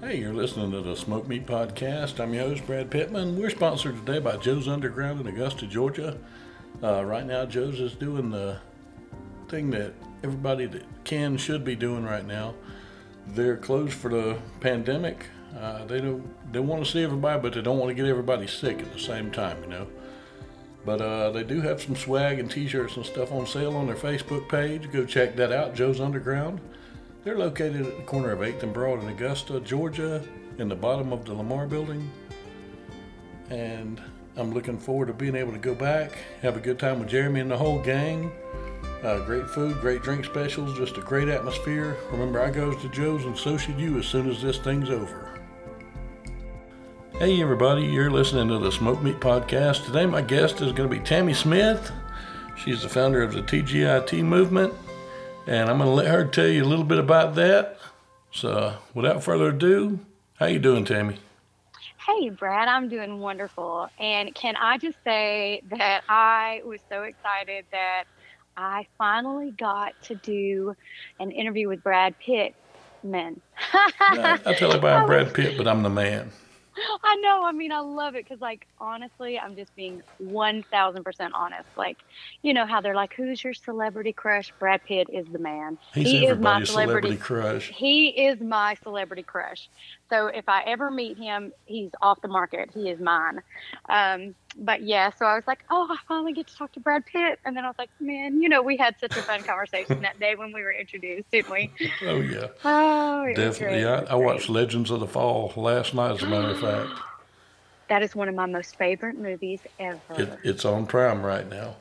Hey, you're listening to the Smoked Meat Podcast. I'm your host, Brad Pittman. We're sponsored today by Joe's Underground in Augusta, Georgia. Uh, right now, Joe's is doing the thing that everybody that can should be doing right now. They're closed for the pandemic. Uh, they don't they want to see everybody, but they don't want to get everybody sick at the same time, you know. But uh, they do have some swag and T-shirts and stuff on sale on their Facebook page. Go check that out, Joe's Underground. They're located at the corner of 8th and Broad in Augusta, Georgia, in the bottom of the Lamar building. And I'm looking forward to being able to go back, have a good time with Jeremy and the whole gang. Uh, great food, great drink specials, just a great atmosphere. Remember, I goes to Joe's and so should you as soon as this thing's over. Hey everybody, you're listening to the Smoked Meat Podcast. Today my guest is going to be Tammy Smith. She's the founder of the TGIT movement and I'm going to let her tell you a little bit about that. So, without further ado, how you doing, Tammy? Hey, Brad, I'm doing wonderful. And can I just say that I was so excited that I finally got to do an interview with Brad Pitt. Men. I, I tell everybody I'm Brad Pitt, but I'm the man. I know. I mean, I love it because, like, honestly, I'm just being 1000% honest. Like, you know how they're like, who's your celebrity crush? Brad Pitt is the man. He's he is my celebrity, celebrity crush. He is my celebrity crush. So if I ever meet him, he's off the market. He is mine. Um, but yeah, so I was like, oh, I finally get to talk to Brad Pitt. And then I was like, man, you know, we had such a fun conversation that day when we were introduced, didn't we? Oh, yeah. Oh, definitely. I, I watched Legends of the Fall last night, as a matter of fact. That is one of my most favorite movies ever. It, it's on Prime right now.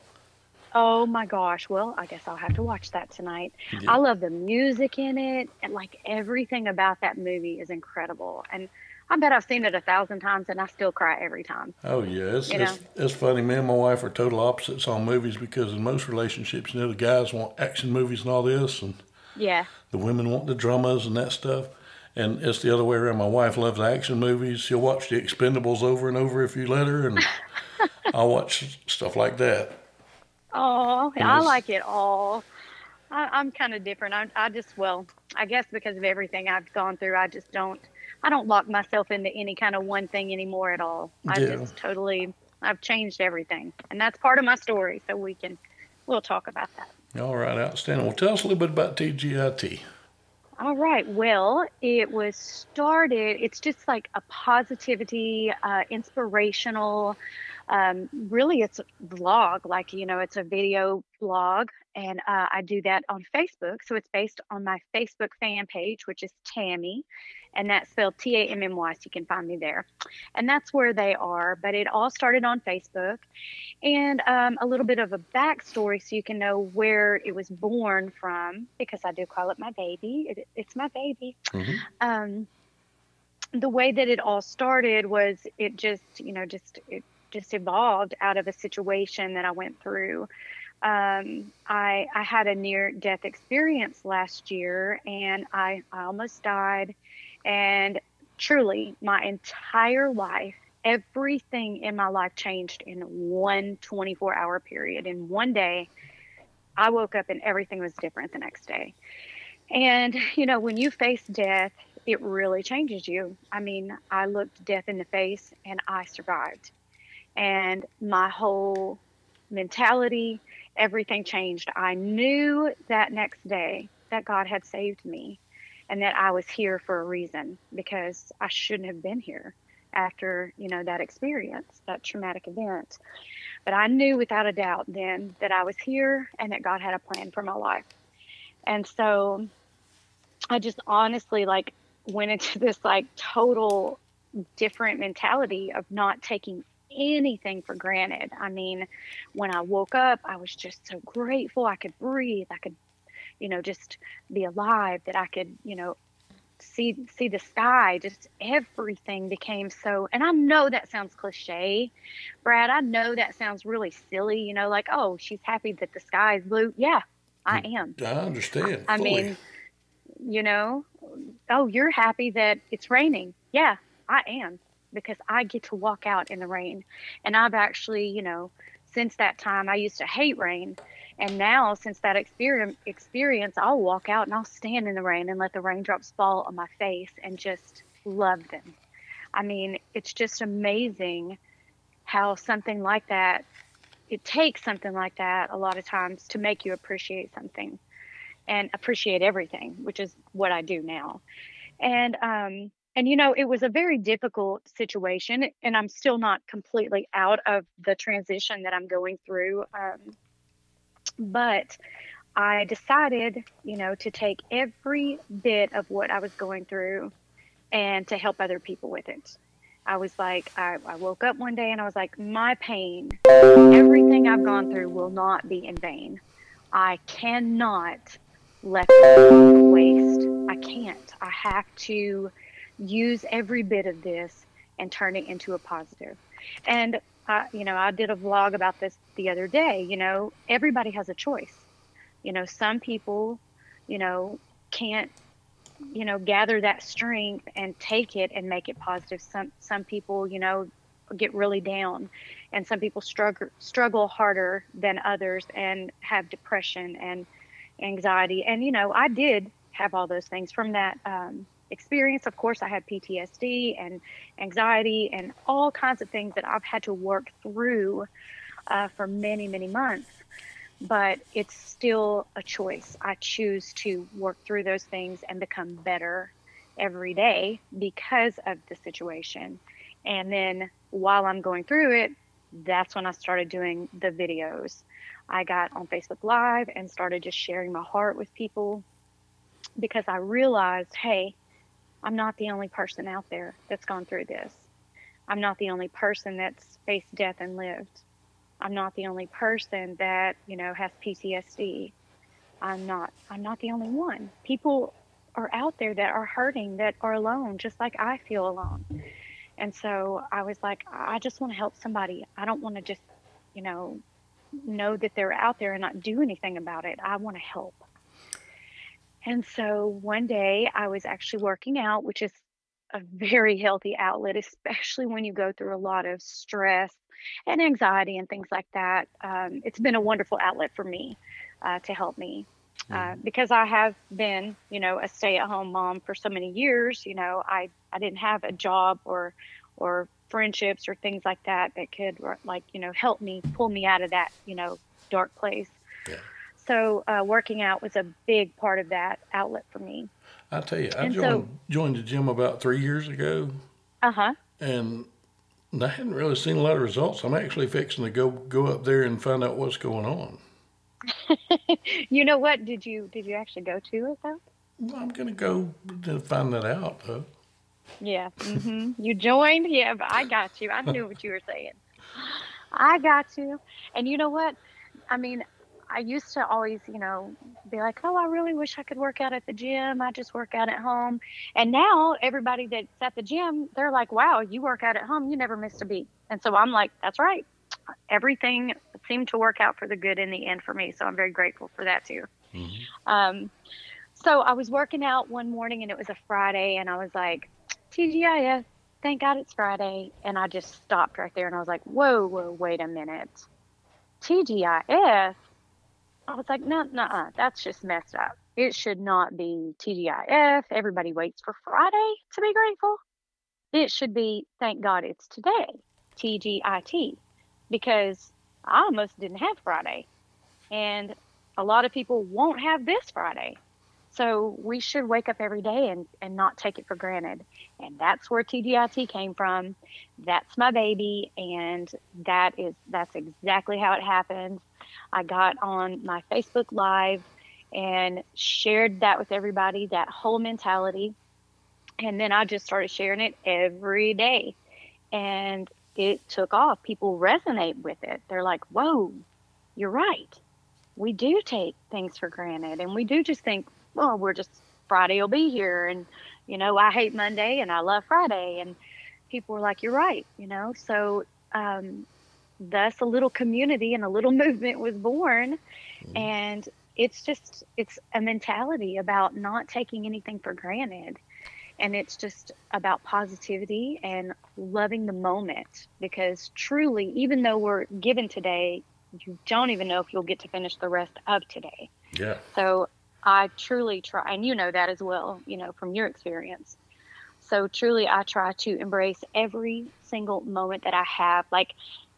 Oh my gosh. Well, I guess I'll have to watch that tonight. Yeah. I love the music in it and like everything about that movie is incredible. And I bet I've seen it a thousand times and I still cry every time. Oh yeah, it's, it's, it's, funny. Me and my wife are total opposites on movies because in most relationships, you know, the guys want action movies and all this, and yeah, the women want the dramas and that stuff. And it's the other way around. My wife loves action movies. She'll watch The Expendables over and over if you let her, and I'll watch stuff like that. Oh, I like it all. I, am kind of different. I, I just, well, I guess because of everything I've gone through, I just don't, I don't lock myself into any kind of one thing anymore at all. I yeah. just totally, I've changed everything, and that's part of my story. So we can, we'll talk about that. All right, outstanding. Well, tell us a little bit about TGIT. All right. Well, it was started, it's just like a positivity, uh, inspirational, um, really it's a vlog, like, you know, it's a video blog. And uh, I do that on Facebook. So it's based on my Facebook fan page, which is Tammy. And that's spelled T A M M Y. So you can find me there. And that's where they are. But it all started on Facebook. And um, a little bit of a backstory so you can know where it was born from, because I do call it my baby. It, it's my baby. Mm-hmm. Um, the way that it all started was it just, you know, just it just evolved out of a situation that I went through. Um, I, I had a near death experience last year and I, I almost died. And truly, my entire life, everything in my life changed in one 24 hour period. In one day, I woke up and everything was different the next day. And, you know, when you face death, it really changes you. I mean, I looked death in the face and I survived and my whole mentality, everything changed. I knew that next day that God had saved me and that I was here for a reason because I shouldn't have been here after, you know, that experience, that traumatic event. But I knew without a doubt then that I was here and that God had a plan for my life. And so I just honestly like went into this like total different mentality of not taking anything for granted. I mean, when I woke up, I was just so grateful. I could breathe. I could, you know, just be alive, that I could, you know, see see the sky. Just everything became so and i know that sounds cliche brad. I know that sounds really silly you know like oh she's happy that the sky is blue. Yeah i mm, am. I understand i fully. mean you know oh you're happy that it's raining. Yeah i am because I get to walk out in the rain. And I've actually, you know, since that time I used to hate rain. And now since that experience I'll walk out and I'll stand in the rain and let the raindrops fall on my face and just love them. I mean, it's just amazing how something like that, it takes something like that a lot of times to make you appreciate something and appreciate everything, which is what I do now. And, um, and you know, it was a very difficult situation, and I'm still not completely out of the transition that I'm going through. Um, but I decided, you know, to take every bit of what I was going through and to help other people with it. I was like, I, I, woke up one day and I was like, my pain, everything I've gone through will not be in vain. I cannot let it waste. I can't. I have to use every bit of this and turn it into a positive. And, I, you know, I did a vlog about this the other day. You know, everybody has a choice. You know, some people, you know, can't you know gather that strength and take it and make it positive some some people you know get really down and some people struggle struggle harder than others and have depression and anxiety and you know i did have all those things from that um, experience of course i had ptsd and anxiety and all kinds of things that i've had to work through uh, for many many months but it's still a choice. I choose to work through those things and become better every day because of the situation. And then while I'm going through it, that's when I started doing the videos. I got on Facebook Live and started just sharing my heart with people because I realized, hey, I'm not the only person out there that's gone through this. I'm not the only person that's faced death and lived. I'm not the only person that, you know, has PTSD. I'm not I'm not the only one. People are out there that are hurting, that are alone, just like I feel alone. And so I was like, I just want to help somebody. I don't want to just, you know, know that they're out there and not do anything about it. I want to help. And so one day I was actually working out, which is a very healthy outlet, especially when you go through a lot of stress and anxiety and things like that. Um, it's been a wonderful outlet for me uh, to help me. Uh, mm-hmm. because I have been, you know, a stay-at-home mom for so many years, you know, I, I didn't have a job or or friendships or things like that that could like you know help me pull me out of that you know dark place. Yeah. So uh, working out was a big part of that outlet for me. I tell you, I and joined so, joined the gym about three years ago. Uh huh. And I hadn't really seen a lot of results. I'm actually fixing to go go up there and find out what's going on. you know what? Did you did you actually go to it though? Well, I'm gonna go to find that out though. Yeah. Mm-hmm. you joined? Yeah, but I got you. I knew what you were saying. I got you. And you know what? I mean, I used to always, you know, be like, oh, I really wish I could work out at the gym. I just work out at home. And now everybody that's at the gym, they're like, wow, you work out at home. You never missed a beat. And so I'm like, that's right. Everything seemed to work out for the good in the end for me. So I'm very grateful for that too. Mm-hmm. Um, so I was working out one morning and it was a Friday and I was like, TGIF, thank God it's Friday. And I just stopped right there and I was like, whoa, whoa, wait a minute. TGIF? I was like, no, no, that's just messed up. It should not be TGIF. Everybody waits for Friday to be grateful. It should be, thank God it's today, TGIT, because I almost didn't have Friday. And a lot of people won't have this Friday. So we should wake up every day and, and not take it for granted. And that's where TGIT came from. That's my baby. And that is that's exactly how it happened. I got on my Facebook Live and shared that with everybody, that whole mentality. And then I just started sharing it every day. And it took off. People resonate with it. They're like, whoa, you're right. We do take things for granted. And we do just think, well, we're just, Friday will be here. And, you know, I hate Monday and I love Friday. And people were like, you're right, you know? So um, thus a little community and a little movement was born. Mm-hmm. and it's just it's a mentality about not taking anything for granted. And it's just about positivity and loving the moment. Because truly even though we're given today you don't even know if you'll get to finish the rest of today. Yeah. So i truly try and you know that as well you know from your experience. So truly, I try to embrace every single moment that I have. Like,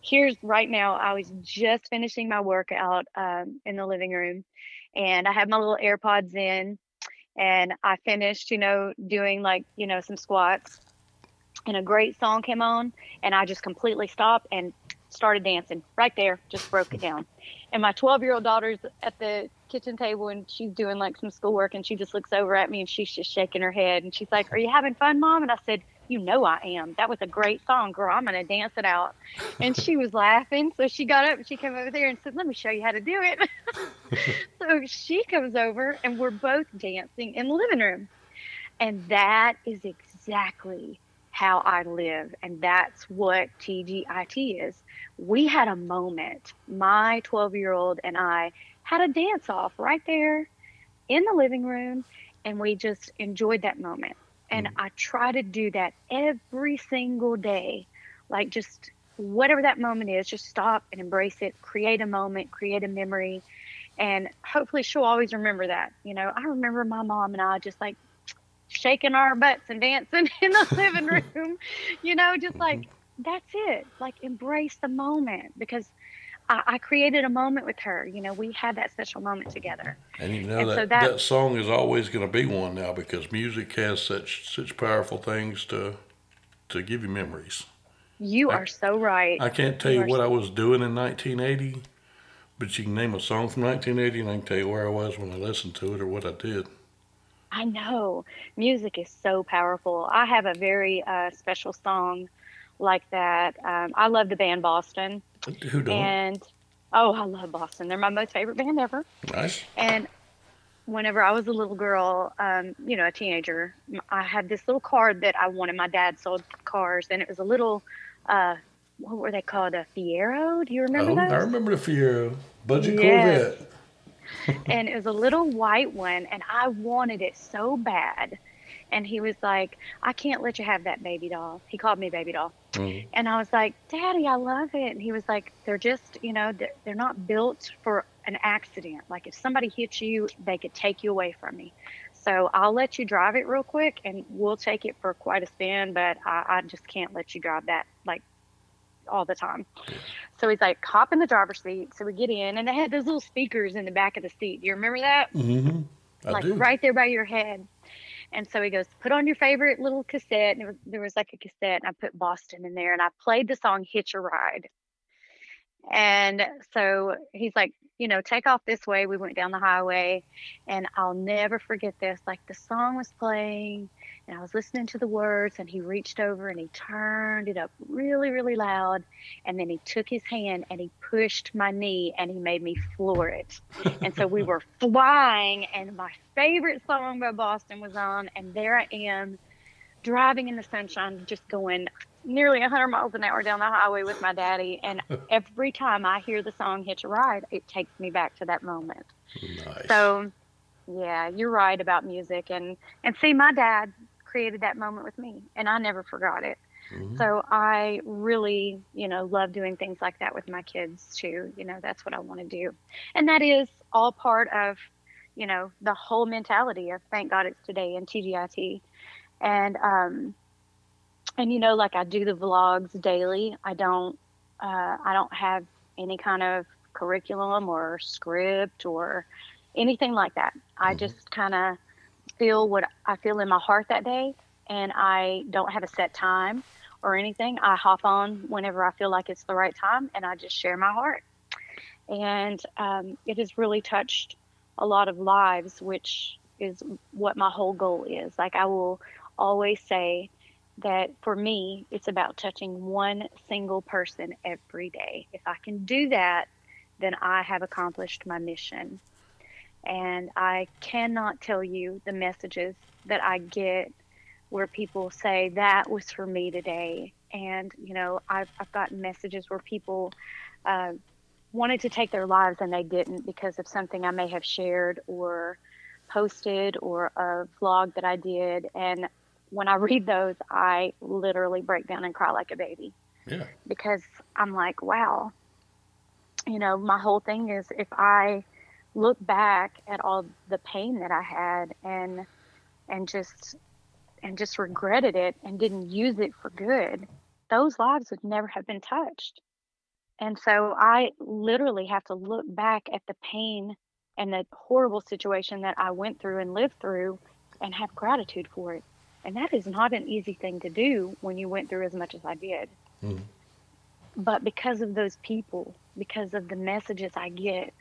here's right now, I was just finishing my workout um, in the living room, and I have my little AirPods in, and I finished, you know, doing like, you know, some squats, and a great song came on, and I just completely stopped and started dancing right there, just broke it down. And my 12 year old daughter's at the kitchen table and she's doing like some schoolwork and she just looks over at me and she's just shaking her head and she's like, Are you having fun, mom? And I said, You know I am. That was a great song, girl. I'm gonna dance it out. And she was laughing. So she got up and she came over there and said, Let me show you how to do it. so she comes over and we're both dancing in the living room. And that is exactly how I live. And that's what TGIT is. We had a moment, my 12 year old and I had a dance off right there in the living room, and we just enjoyed that moment. And mm. I try to do that every single day. Like, just whatever that moment is, just stop and embrace it, create a moment, create a memory. And hopefully, she'll always remember that. You know, I remember my mom and I just like shaking our butts and dancing in the living room, you know, just like that's it. Like embrace the moment because I, I, created a moment with her. You know, we had that special moment together. And you know and that, so that, that song is always going to be one now because music has such such powerful things to to give you memories. You I, are so right. I can't tell you, you what so I was doing in 1980, but you can name a song from 1980 and I can tell you where I was when I listened to it or what I did. I know music is so powerful. I have a very uh, special song like that. Um, I love the band Boston. Who don't? And oh, I love Boston. They're my most favorite band ever. Nice. And whenever I was a little girl, um, you know, a teenager, I had this little card that I wanted. My dad sold cars, and it was a little, uh, what were they called? A Fiero? Do you remember oh, those? I remember the Fiero. Budget yes. Corvette. and it was a little white one, and I wanted it so bad. And he was like, I can't let you have that baby doll. He called me baby doll. Mm-hmm. And I was like, Daddy, I love it. And he was like, They're just, you know, they're, they're not built for an accident. Like if somebody hits you, they could take you away from me. So I'll let you drive it real quick and we'll take it for quite a spin, but I, I just can't let you drive that like all the time. So he's like, hop in the driver's seat. So we get in, and they had those little speakers in the back of the seat. Do you remember that? Mm-hmm. I like do. right there by your head. And so he goes, put on your favorite little cassette. And was, there was like a cassette, and I put Boston in there, and I played the song Hitch a Ride. And so he's like, you know, take off this way. We went down the highway, and I'll never forget this. Like the song was playing, and I was listening to the words, and he reached over and he turned it up really, really loud. And then he took his hand and he pushed my knee and he made me floor it. and so we were flying, and my favorite song by Boston was on, and there I am driving in the sunshine, just going nearly 100 miles an hour down the highway with my daddy. And every time I hear the song Hitch a Ride, it takes me back to that moment. Nice. So, yeah, you're right about music. And, and see, my dad created that moment with me, and I never forgot it. Mm-hmm. So I really, you know, love doing things like that with my kids too. You know, that's what I want to do. And that is all part of, you know, the whole mentality of thank God it's today in TGIT. And um and you know, like I do the vlogs daily. I don't uh I don't have any kind of curriculum or script or anything like that. I mm-hmm. just kind of feel what I feel in my heart that day, and I don't have a set time or anything. I hop on whenever I feel like it's the right time, and I just share my heart. And um, it has really touched a lot of lives, which is what my whole goal is. Like I will always say that for me, it's about touching one single person every day. If I can do that, then I have accomplished my mission. And I cannot tell you the messages that I get where people say, That was for me today. And, you know, I've, I've gotten messages where people uh, wanted to take their lives and they didn't because of something I may have shared or posted or a vlog that I did. And when I read those, I literally break down and cry like a baby. Yeah. Because I'm like, wow, you know, my whole thing is if I look back at all the pain that I had and and just and just regretted it and didn't use it for good, those lives would never have been touched. And so I literally have to look back at the pain and the horrible situation that I went through and lived through and have gratitude for it. And that is not an easy thing to do when you went through as much as I did. Mm. But because of those people, because of the messages I get,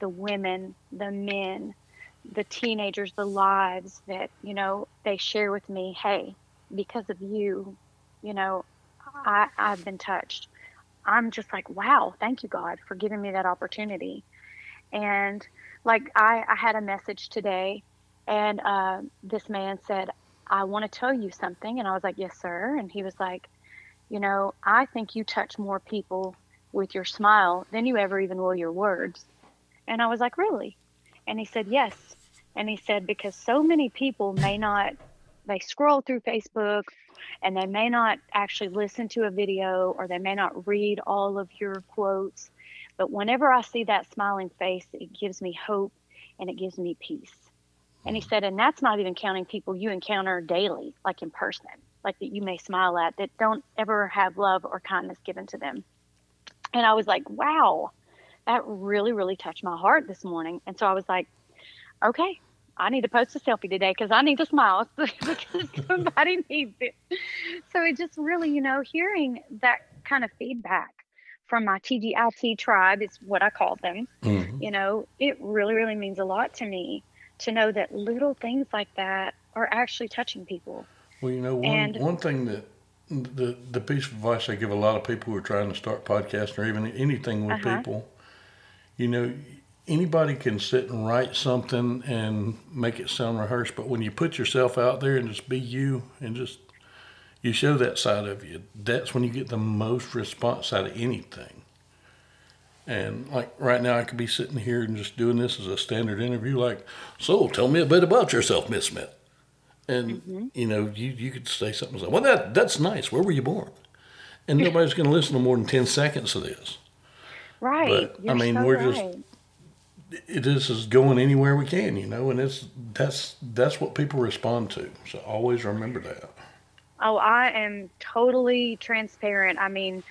the women, the men, the teenagers, the lives that, you know, they share with me, hey, because of you, you know, I, I've been touched. I'm just like, wow, thank you, God, for giving me that opportunity. And like, I, I had a message today, and uh, this man said, I want to tell you something. And I was like, yes, sir. And he was like, you know, I think you touch more people with your smile than you ever even will your words. And I was like, really? And he said, yes. And he said, because so many people may not, they scroll through Facebook and they may not actually listen to a video or they may not read all of your quotes. But whenever I see that smiling face, it gives me hope and it gives me peace. And he said, and that's not even counting people you encounter daily, like in person, like that you may smile at, that don't ever have love or kindness given to them. And I was like, wow, that really, really touched my heart this morning. And so I was like, okay, I need to post a selfie today because I need to smile because somebody needs it. So it just really, you know, hearing that kind of feedback from my TGIT tribe is what I call them. Mm-hmm. You know, it really, really means a lot to me to know that little things like that are actually touching people. Well, you know, one, and, one thing that the the piece of advice I give a lot of people who are trying to start podcasting or even anything with uh-huh. people, you know, anybody can sit and write something and make it sound rehearsed, but when you put yourself out there and just be you and just you show that side of you, that's when you get the most response out of anything. And like right now, I could be sitting here and just doing this as a standard interview, like, so tell me a bit about yourself, Miss Smith. And mm-hmm. you know, you you could say something like, well, that that's nice. Where were you born? And nobody's going to listen to more than ten seconds of this. Right. But You're I mean, so we're right. just it is is going anywhere we can, you know, and it's that's that's what people respond to. So always remember that. Oh, I am totally transparent. I mean,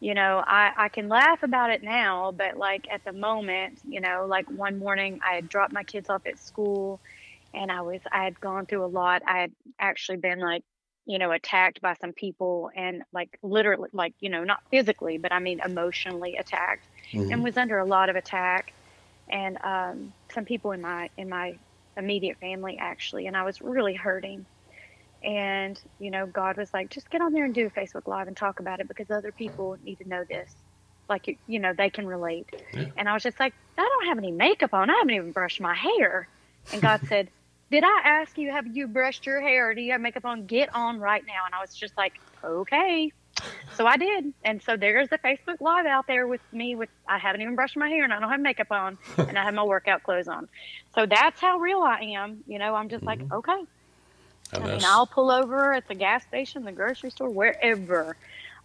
you know, I, I can laugh about it now, but like at the moment, you know, like one morning I had dropped my kids off at school and I was I had gone through a lot. I had actually been like, you know, attacked by some people and like literally like, you know, not physically, but I mean emotionally attacked mm-hmm. and was under a lot of attack and um, some people in my in my immediate family actually, and I was really hurting. And you know, God was like, just get on there and do a Facebook Live and talk about it because other people need to know this. Like you, you know, they can relate. Yeah. And I was just like, I don't have any makeup on. I haven't even brushed my hair. And God said, Did I ask you have you brushed your hair? Do you have makeup on? Get on right now. And I was just like, Okay. So I did. And so there's the Facebook Live out there with me with I haven't even brushed my hair and I don't have makeup on and I have my workout clothes on. So that's how real I am. You know, I'm just mm-hmm. like, okay. And I mean, I'll pull over at the gas station, the grocery store, wherever.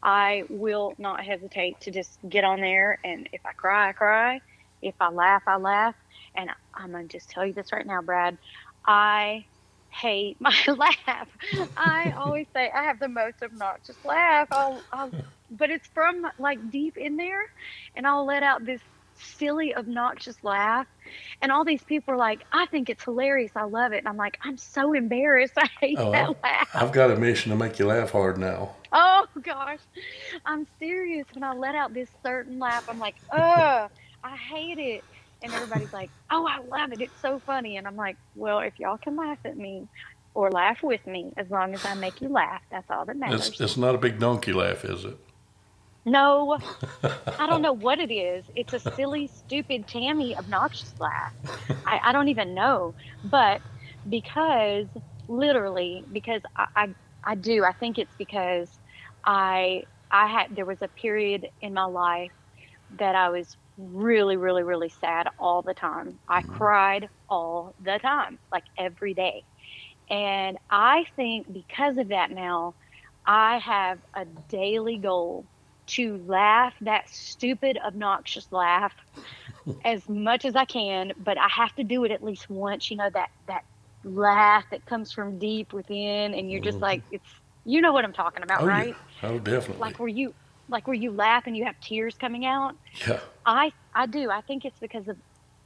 I will not hesitate to just get on there and if I cry, I cry. If I laugh, I laugh. And I'm gonna just tell you this right now, Brad. I hate my laugh. I always say I have the most obnoxious laugh. I'll, I'll, but it's from like deep in there, and I'll let out this silly, obnoxious laugh. And all these people are like, I think it's hilarious. I love it. And I'm like, I'm so embarrassed. I hate oh, that laugh. I've got a mission to make you laugh hard now. Oh, gosh. I'm serious. When I let out this certain laugh, I'm like, oh, I hate it and everybody's like, "Oh, I love it! It's so funny." And I'm like, "Well, if y'all can laugh at me or laugh with me, as long as I make you laugh, that's all that matters." It's, it's not a big donkey laugh, is it? No, I don't know what it is. It's a silly, stupid, Tammy, obnoxious laugh. I, I don't even know, but because literally, because I, I, I do. I think it's because I I had there was a period in my life that I was really, really, really sad all the time. I mm-hmm. cried all the time, like every day. And I think because of that now, I have a daily goal to laugh that stupid, obnoxious laugh as much as I can, but I have to do it at least once, you know, that, that laugh that comes from deep within, and you're just Mhm. like, it's, you know what I'm talking about, oh right? yeah. Oh definitely. Like where you, like where you laugh and you have tears coming out. yeah. I I do. I think it's because of,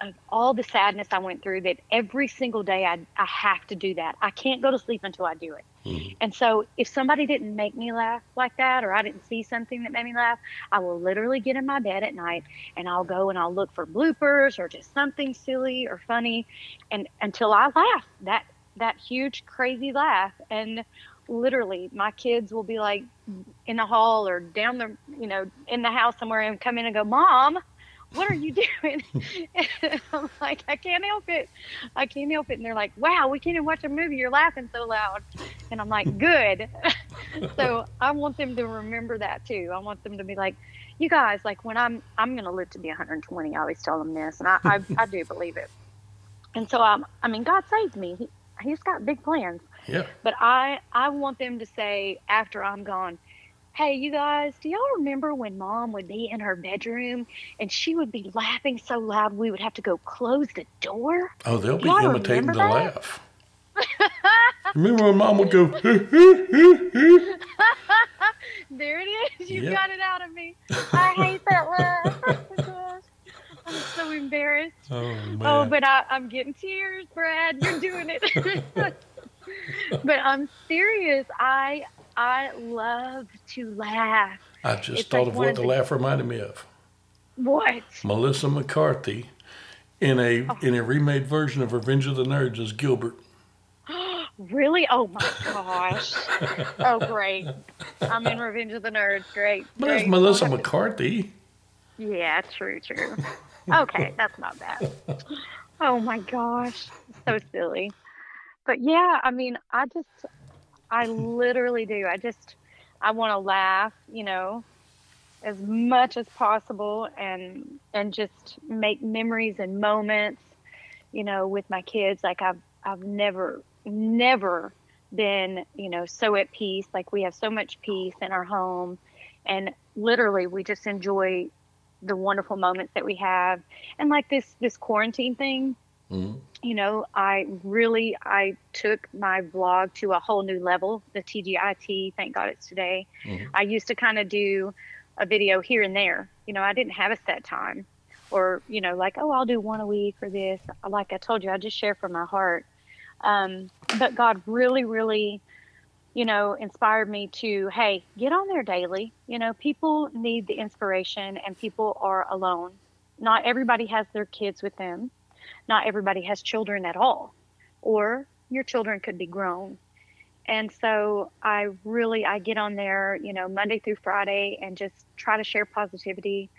of all the sadness I went through that every single day I I have to do that. I can't go to sleep until I do it. Mhm. And so if somebody didn't make me laugh like that or I didn't see something that made me laugh, I will literally get in my bed at night and I'll go and I'll look for bloopers or just something silly or funny and until I laugh. That that huge crazy laugh and literally my kids will be like in the hall or down the you know in the house somewhere and come in and go mom what are you doing? And i'm like i can't help it. I can't help it. And they're like wow we can't even watch a movie. You're laughing so loud. And i'm like good. So i want them to remember that too. I want them to be like you guys like when i'm i'm going to live to be 120 i always tell them this and i i, I do believe it. And so i'm i mean god saved me. He, he's got big plans. Yeah. but I I want them to say after I'm gone, "Hey, you guys, do y'all remember when Mom would be in her bedroom and she would be laughing so loud we would have to go close the door?" Oh, they'll be Y'all imitating the that? laugh. Remember when Mom would go? There it is. You Yep. got it out of me. I hate that laugh. Oh. I'm so embarrassed. oh, oh man. Oh, but I, I'm getting tears, Brad. You're doing it. but I'm serious. I I love to laugh. I just it's thought like of what of the the- laugh reminded me of. What? Melissa McCarthy in a Oh. in a remade version of Revenge of the Nerds as Gilbert. Really? Oh my gosh. Oh great. I'm in Revenge of the Nerds. Great. But it's. Melissa I'll have to- McCarthy. Yeah, true, true. Okay, that's not bad. Oh my gosh. So silly. But yeah, I mean, I just I literally do. I just I want to laugh, you know, as much as possible and and just make memories and moments, you know, with my kids like I've I've never never been, you know, so at peace. Like we have so much peace in our home and literally we just enjoy the wonderful moments that we have and like this this quarantine thing Mhm. you know i really i took my vlog to a whole new level the tgit thank god it's today Mhm. i used to kind of do a video here and there you know i didn't have a set time or you know like oh i'll do one a week or this like i told you i just share from my heart um, but god really really you know, inspired me to, hey, get on there daily. You know, people need the inspiration and people are alone. Not everybody has their kids with them. Not everybody has children at all. Or your children could be grown. And so I really I get on there, you know, Monday through Friday and just try to share positivity.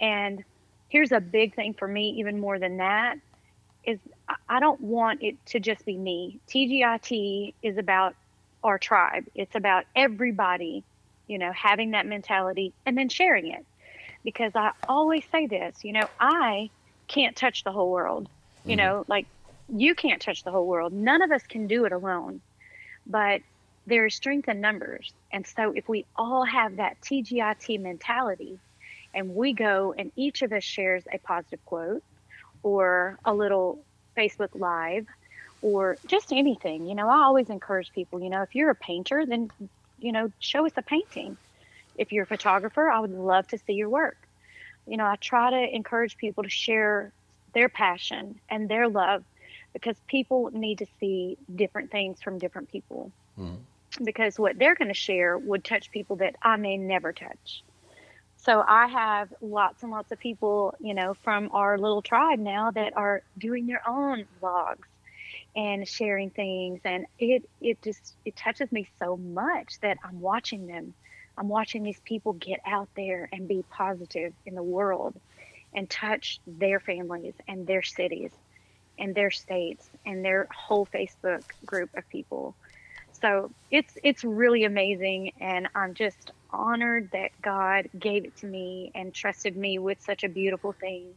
And here's a big thing for me even more than that is I- don't want it to just be me. TGIT is about our tribe. It's about everybody, you know, having that mentality and then sharing it. Because I always say this, you know, I can't touch the whole world. You Mhm. know, like you can't touch the whole world. None of us can do it alone. But there is strength in numbers. And so if we all have that TGIT mentality and we go and each of us shares a positive quote or a little Facebook Live or just anything. You know, I always encourage people, you know, if you're a painter, then, you know, show us a painting. If you're a photographer, I would love to see your work. You know, I try to encourage people to share their passion and their love because people need to see different things from different people. Mhm. Because what they're going to share would touch people that I may never touch. So I have lots and lots of people, you know, from our little tribe now that are doing their own vlogs and sharing things and it it just it touches me so much that I'm watching them. I'm watching these people get out there and be positive in the world and touch their families and their cities and their states and their whole Facebook group of people. So it's it's really amazing and I'm just honored that God gave it to me and trusted me with such a beautiful thing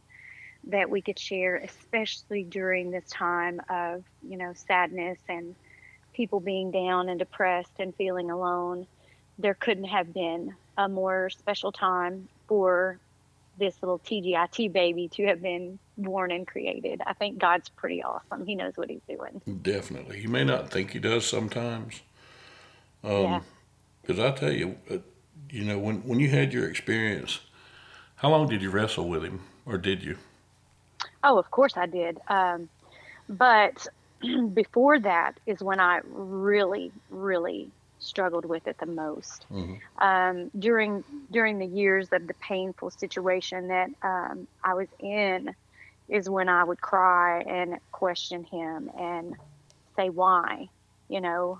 that we could share especially during this time of, you know, sadness and people being down and depressed and feeling alone. There couldn't have been a more special time for this little TGIT baby to have been born and created. I think God's pretty awesome. He knows what he's doing. Definitely. You may not think he does sometimes. Um, yeah. Because I tell you, uh, you know, when, when you had your experience, how long did you wrestle with him, or did you? Oh, of course I did. Um, but before that is when I really, really struggled with it the most. Mm-hmm. Um, during during the years of the painful situation that um, I was in, is when I would cry and question him and say why, you know,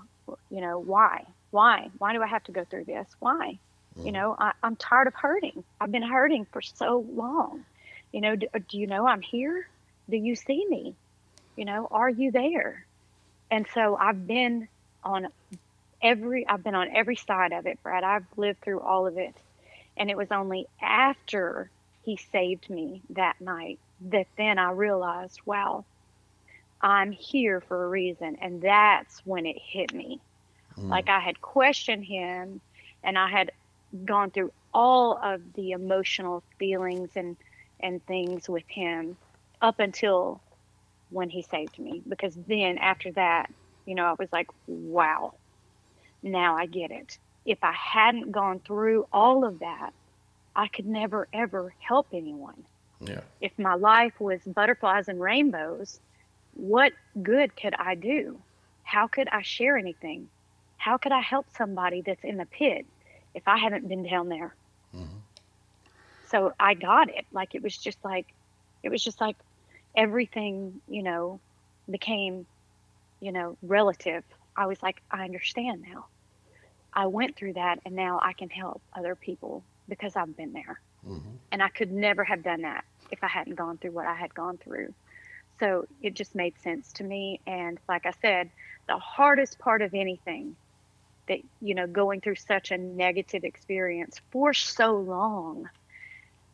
you know why, why, why do I have to go through this? Why, mm-hmm. you know, I, I'm tired of hurting. I've been hurting for so long. You know, do, do you know I'm here? Do you see me? You know, are you there? And so I've been on every I've been on every side of it, Brad. I've lived through all of it. And it was only after he saved me that night that then I realized, wow, I'm here for a reason. And that's when it hit me. Mm. Like I had questioned him and I had gone through all of the emotional feelings and and things with him up until when he saved me because then after that you know i was like wow now i get it. If i hadn't gone through all of that i could never ever help anyone. Yeah. If my life was butterflies and rainbows what good could i do? How could i share anything? How could i help somebody that's in the pit if i haven't been down there? Mm-hmm. so i got it. Like it was just like it was just like everything, you know, became, you know, relative. I was like, I understand now. I went through that and now I can help other people because I've been there. Mm-hmm. And I could never have done that if I hadn't gone through what I had gone through. So it just made sense to me. And like I said, the hardest part of anything that, you know, going through such a negative experience for so long,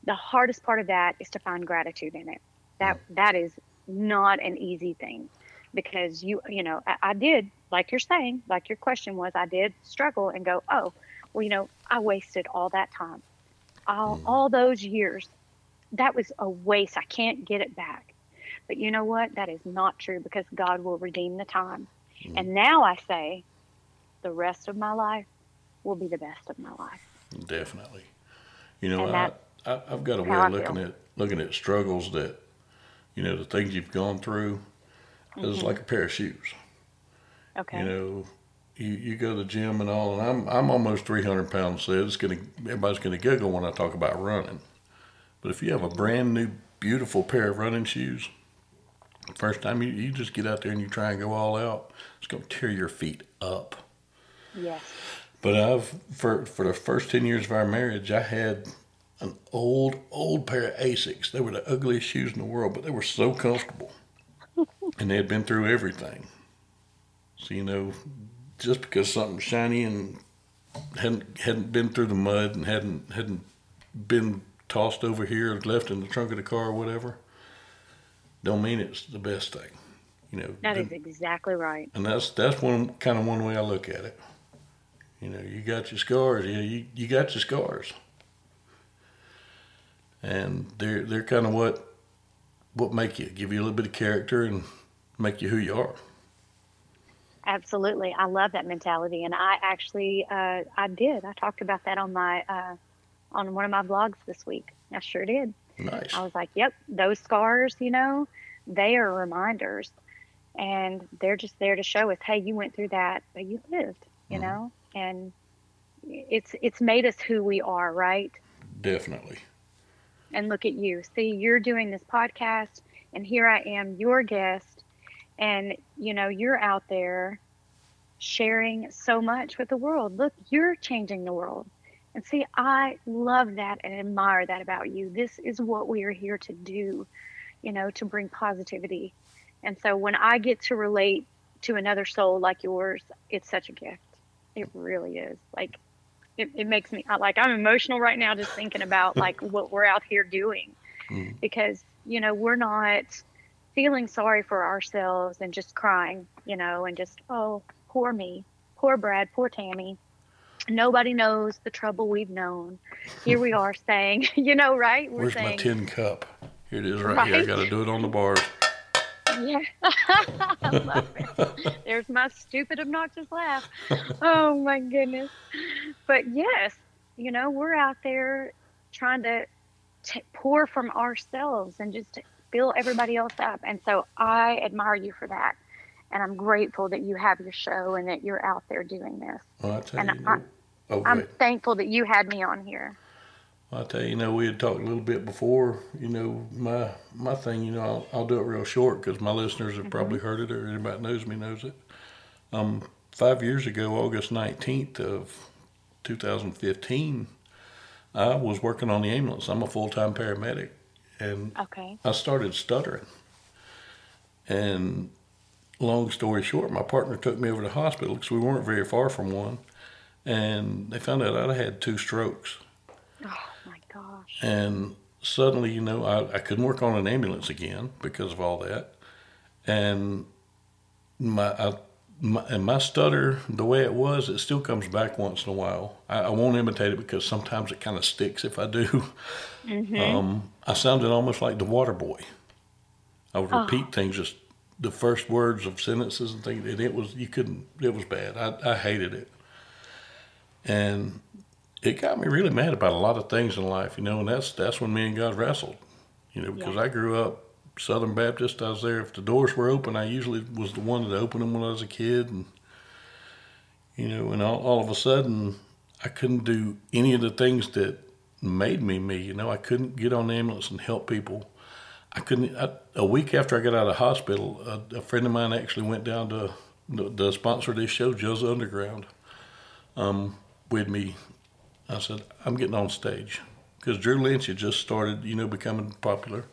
the hardest part of that is to find gratitude in it that that is not an easy thing because you you know I, I, did like you're saying like your question was i did struggle and go oh well you know i wasted all that time all, mm. all those years that was a waste i can't get it back but you know what that is not true because god will redeem the time mm. and now i say the rest of my life will be the best of my life definitely you know I, I, have got a way of looking at looking at struggles that you know, the things you've gone through mm-hmm. is like a pair of shoes. Okay. You know, you, you go to the gym and all, and I'm I'm almost 300 pounds. So it's gonna everybody's gonna giggle when I talk about running. But if you have a brand new, beautiful pair of running shoes, first time you, you just get out there and you try and go all out, it's gonna tear your feet up. Yes. But I've for for the first ten years of our marriage, I had an old, old pair of Asics. They were the ugliest shoes in the world, but they were so comfortable. and they had been through everything. So, you know, just because something's shiny and hadn't hadn't been through the mud and hadn't hadn't been tossed over here or left in the trunk of the car or whatever, don't mean it's the best thing. You know. That is exactly right. And that's that's one kind of one way I look at it. You know, you got your scars. Yeah, you, you got your scars and they're they're kind of what what make you give you a little bit of character and make you who you are. Absolutely, I love that mentality, and I actually uh, I did. I talked about that on my uh, on one of my vlogs this week. I sure did. Nice. I was like, "Yep, those scars, you know, they are reminders, and they're just there to show us, hey, you went through that, but you lived, you mm-hmm. know, and it's it's made us who we are, right? Definitely and look at you. See, you're doing this podcast, and here I am, your guest, and you know, you're out there sharing so much with the world. Look, you're changing the world. And see, I love that and admire that about you. This is what we are here to do, you know, to bring positivity. And so when I get to relate to another soul like yours, it's such a gift. It really is. Like it, it makes me like I'm emotional right now just thinking about like what we're out here doing mm. because you know we're not feeling sorry for ourselves and just crying you know and just oh poor me poor Brad poor Tammy nobody knows the trouble we've known here we are saying you know right we're Where's saying, my tin cup Here it is right, right. here. I got to do it on the bars. Yeah, I love it. There's my stupid, obnoxious laugh. Oh my goodness. But yes, you know, we're out there trying to t- pour from ourselves and just fill everybody else up. And so I admire you for that. And I'm grateful that you have your show and that you're out there doing this. Well, I and you, I, oh, I'm thankful that you had me on here. I tell you, you know, we had talked a little bit before. You know, my my thing, you know, I'll, I'll do it real short because my listeners have mm-hmm. probably heard it, or anybody that knows me knows it. Um, five years ago, August nineteenth of 2015, I was working on the ambulance. I'm a full time paramedic, and okay. I started stuttering. And long story short, my partner took me over to the hospital because we weren't very far from one, and they found out I'd had two strokes. Oh my gosh. And suddenly, you know, I, I couldn't work on an ambulance again because of all that. And my, I, my, and my stutter, the way it was, it still comes back once in a while. I, I won't imitate it because sometimes it kind of sticks if I do. Mm-hmm. Um, I sounded almost like the water boy. I would repeat oh. things, just the first words of sentences and things, and it was, you couldn't, it was bad. I, I hated it. And it got me really mad about a lot of things in life, you know, and that's that's when me and God wrestled, you know, because yeah. I grew up Southern Baptist. I was there. If the doors were open, I usually was the one that opened them when I was a kid, and you know, and all, all of a sudden, I couldn't do any of the things that made me me. You know, I couldn't get on the ambulance and help people. I couldn't. I, a week after I got out of hospital, a, a, friend of mine actually went down to the, the sponsor of this show, Joe's Underground, um, with me I said, I'm getting on stage because Drew Lynch had just started, you know, becoming popular.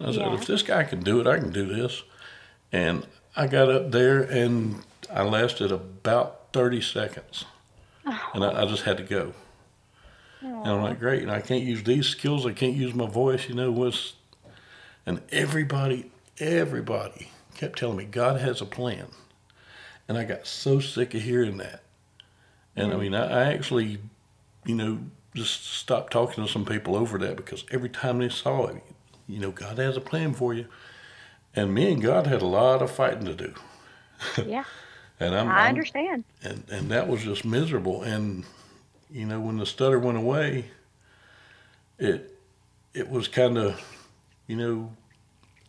I said, yeah. if this guy can do it, I can do this. And I got up there and I lasted about 30 seconds. Oh. And I, I, just had to go. Oh. And I'm like, great. And I can't use these skills. I can't use my voice, you know, what's, and everybody, everybody kept telling me God has a plan. And I got so sick of hearing that. And mm. I mean, I, I actually you know, just stopped talking to some people over that because every time they saw it, you know, God has a plan for you. And me and God had a lot of fighting to do. Yeah. and I'm, I I'm, understand. And and that was just miserable. And you know, when the stutter went away, it it was kind of, you know,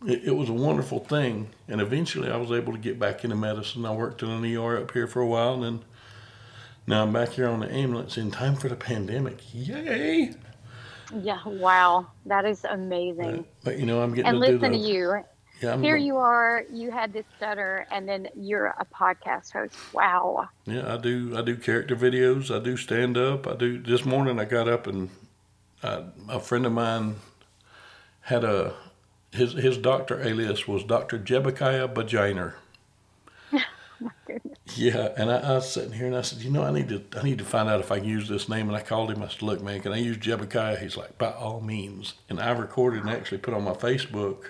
it, it, was a wonderful thing. And eventually, I was able to get back into medicine. I worked in an ER up here for a while, and then now I'm back here on the ambulance in time for the pandemic. Yay! Yeah, wow, that is amazing. But, but you know, I'm getting and to listen to you. Yeah, I'm here you are. You had this stutter, and then you're a podcast host. Wow. Yeah, I do. I do character videos. I do stand up. I do. This morning I got up and uh, a friend of mine had a his his doctor alias was Doctor Jebekiah Bajiner. Yeah, and I, I, was sitting here and I said, you know, I need to I need to find out if I can use this name. And I called him. I said, look, man, can I use Jebekiah? He's like, by all means. And I recorded and actually put on my Facebook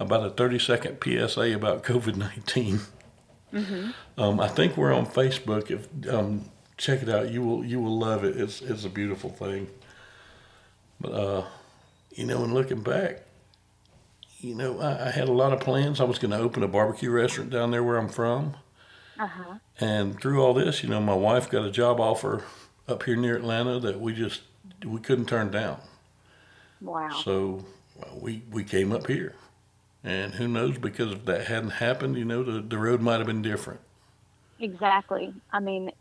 about a 30 second PSA about COVID 19. Mm-hmm. Um, I think we're on Facebook. If um, check it out, you will you will love it. It's it's a beautiful thing. But uh, you know, and looking back, you know, I, I, had a lot of plans. I was going to open a barbecue restaurant down there where I'm from. Uh-huh. And through all this, you know, my wife got a job offer up here near Atlanta that we just we couldn't turn down. Wow. So we we came up here, and who knows? Because if that hadn't happened, you know, the the road might have been different. Exactly. I mean,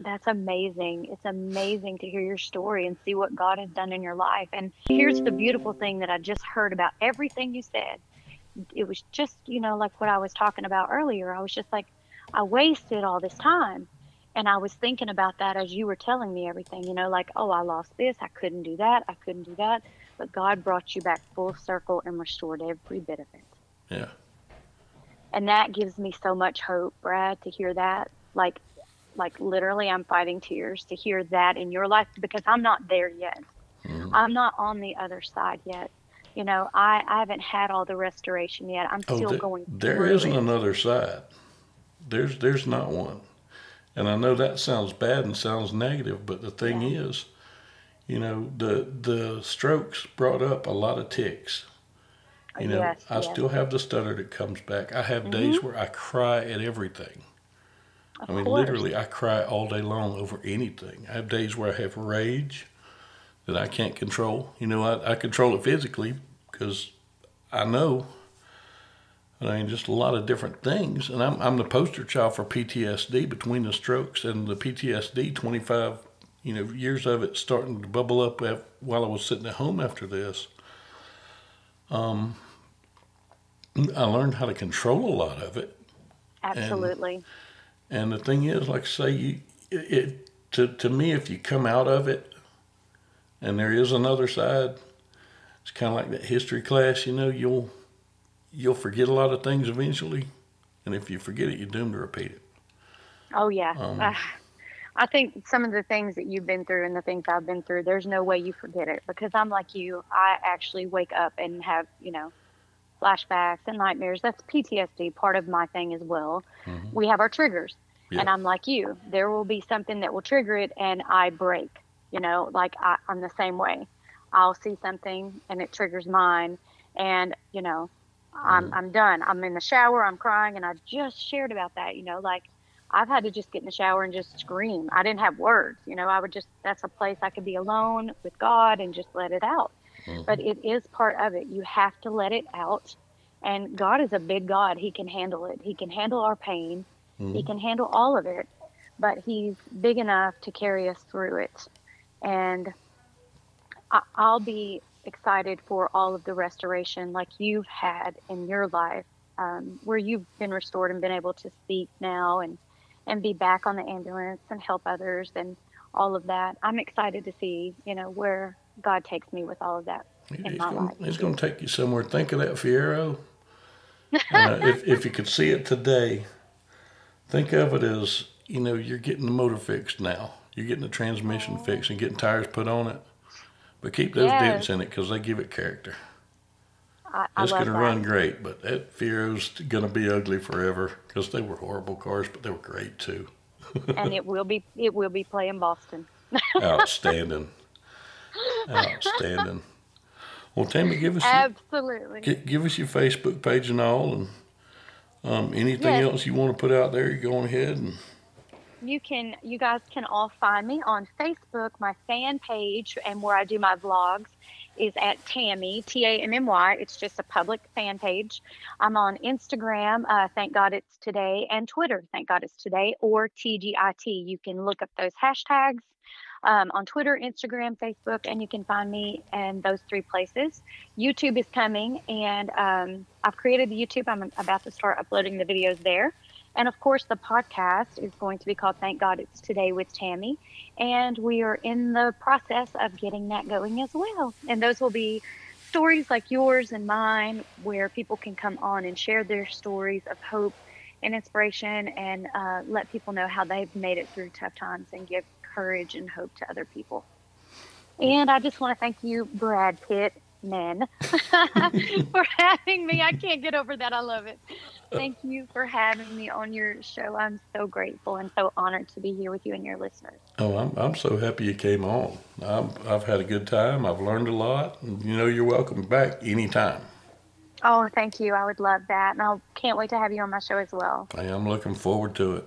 that's amazing. It's amazing to hear your story and see what God has done in your life. And here's the beautiful thing that I just heard about everything you said. It was just, you know, like what I was talking about earlier. I was just like, I wasted all this time. And I was thinking about that as you were telling me everything, you know, like, oh, I lost this. I couldn't do that. I couldn't do that. But God brought you back full circle and restored every bit of it. Yeah. And that gives me so much hope, Brad, to hear that. Like, like literally i'm fighting tears to hear that in your life because i'm not there yet mm. i'm not on the other side yet you know i i haven't had all the restoration yet i'm oh, still oh, going there isn't it. another side there's there's not one and i know that sounds bad and sounds negative but the thing is you know the the strokes brought up a lot of tics uh, You know, yes, I yes. still have the stutter that comes back. I have mm-hmm. days where I cry at everything. Of I mean, course. literally, I cry all day long over anything. I have days where I have rage that I can't control. You know, I, I control it physically because I know. I mean, just a lot of different things. And I'm, I'm the poster child for PTSD between the strokes and the PTSD, 25, you know, years of it starting to bubble up while I was sitting at home after this. Um, I learned how to control a lot of it. Absolutely. And the thing is, like I say, you it, it to to me, if you come out of it, and there is another side, it's kind of like that history class. You know, you'll you'll forget a lot of things eventually, and if you forget it, you're doomed to repeat it. Oh yeah. Um, Uh, I think some of the things that you've been through and the things I've been through, there's no way you forget it because I'm like you. I actually wake up and have, you know, flashbacks and nightmares. That's PTSD, part of my thing as well. Mhm. We have our triggers. Yeah. And I'm like you. There will be something that will trigger it and I break. You know, like I, I'm the same way. I'll see something and it triggers mine and, you know, I'm Mhm. I'm done. I'm in the shower, I'm crying and I just shared about that, you know, like I've had to just get in the shower and just scream. I didn't have words, you know. I would just that's a place I could be alone with God and just let it out. Mhm. But it is part of it. You have to let it out. And God is a big God. He can handle it. He can handle our pain. He Mhm. can handle all of it. But he's big enough to carry us through it. And I, I'll be excited for all of the restoration like you've had in your life, um, where you've been restored and been able to speak now and and be back on the ambulance and help others and all of that. I'm excited to see, you know, where God takes me with all of that in It's my gonna, life. it's gonna take you somewhere. Think of that Fiero. Uh, if if you could see it today, think of it as you know you're getting the motor fixed now. You're getting the transmission fixed and getting tires put on it. But keep those Yes. dents in it because they give it character. I, I It's love gonna run great, but that Fiero's gonna be ugly forever because they were horrible cars, but they were great too. and it will be it will be playing Boston. Outstanding, outstanding. Well, Tammy, give us your, Absolutely. gi- give us your Facebook page and all, and um, anything Yes. else you want to put out there. You go on ahead and you can you guys can all find me on facebook. My fan page and where i do my vlogs is at tammy t-a-m-m-y it's just a public fan page. I'm on instagram. Uh, thank god it's today and twitter thank god it's today or tgit you can look up those hashtags um, on twitter instagram facebook and you can find me in those three places. Youtube is coming and um, i've created the youtube. I'm about to start uploading the videos there and of course, the podcast is going to be called Thank God It's Today with Tammy. And we are in the process of getting that going as well. And those will be stories like yours and mine, where people can come on and share their stories of hope and inspiration and uh, let people know how they've made it through tough times and give courage and hope to other people. And I just want to thank you, Brad Pitt, men, for having me. I can't get over that. I love it. Thank you for having me on your show. I'm so grateful and so honored to be here with you and your listeners. oh, I'm I'm so happy you came on. I'm, I've had a good time. I've learned a lot. And, you know, you're welcome back anytime. Oh, thank you. I would love that. And I can't wait to have you on my show as well. I am looking forward to it.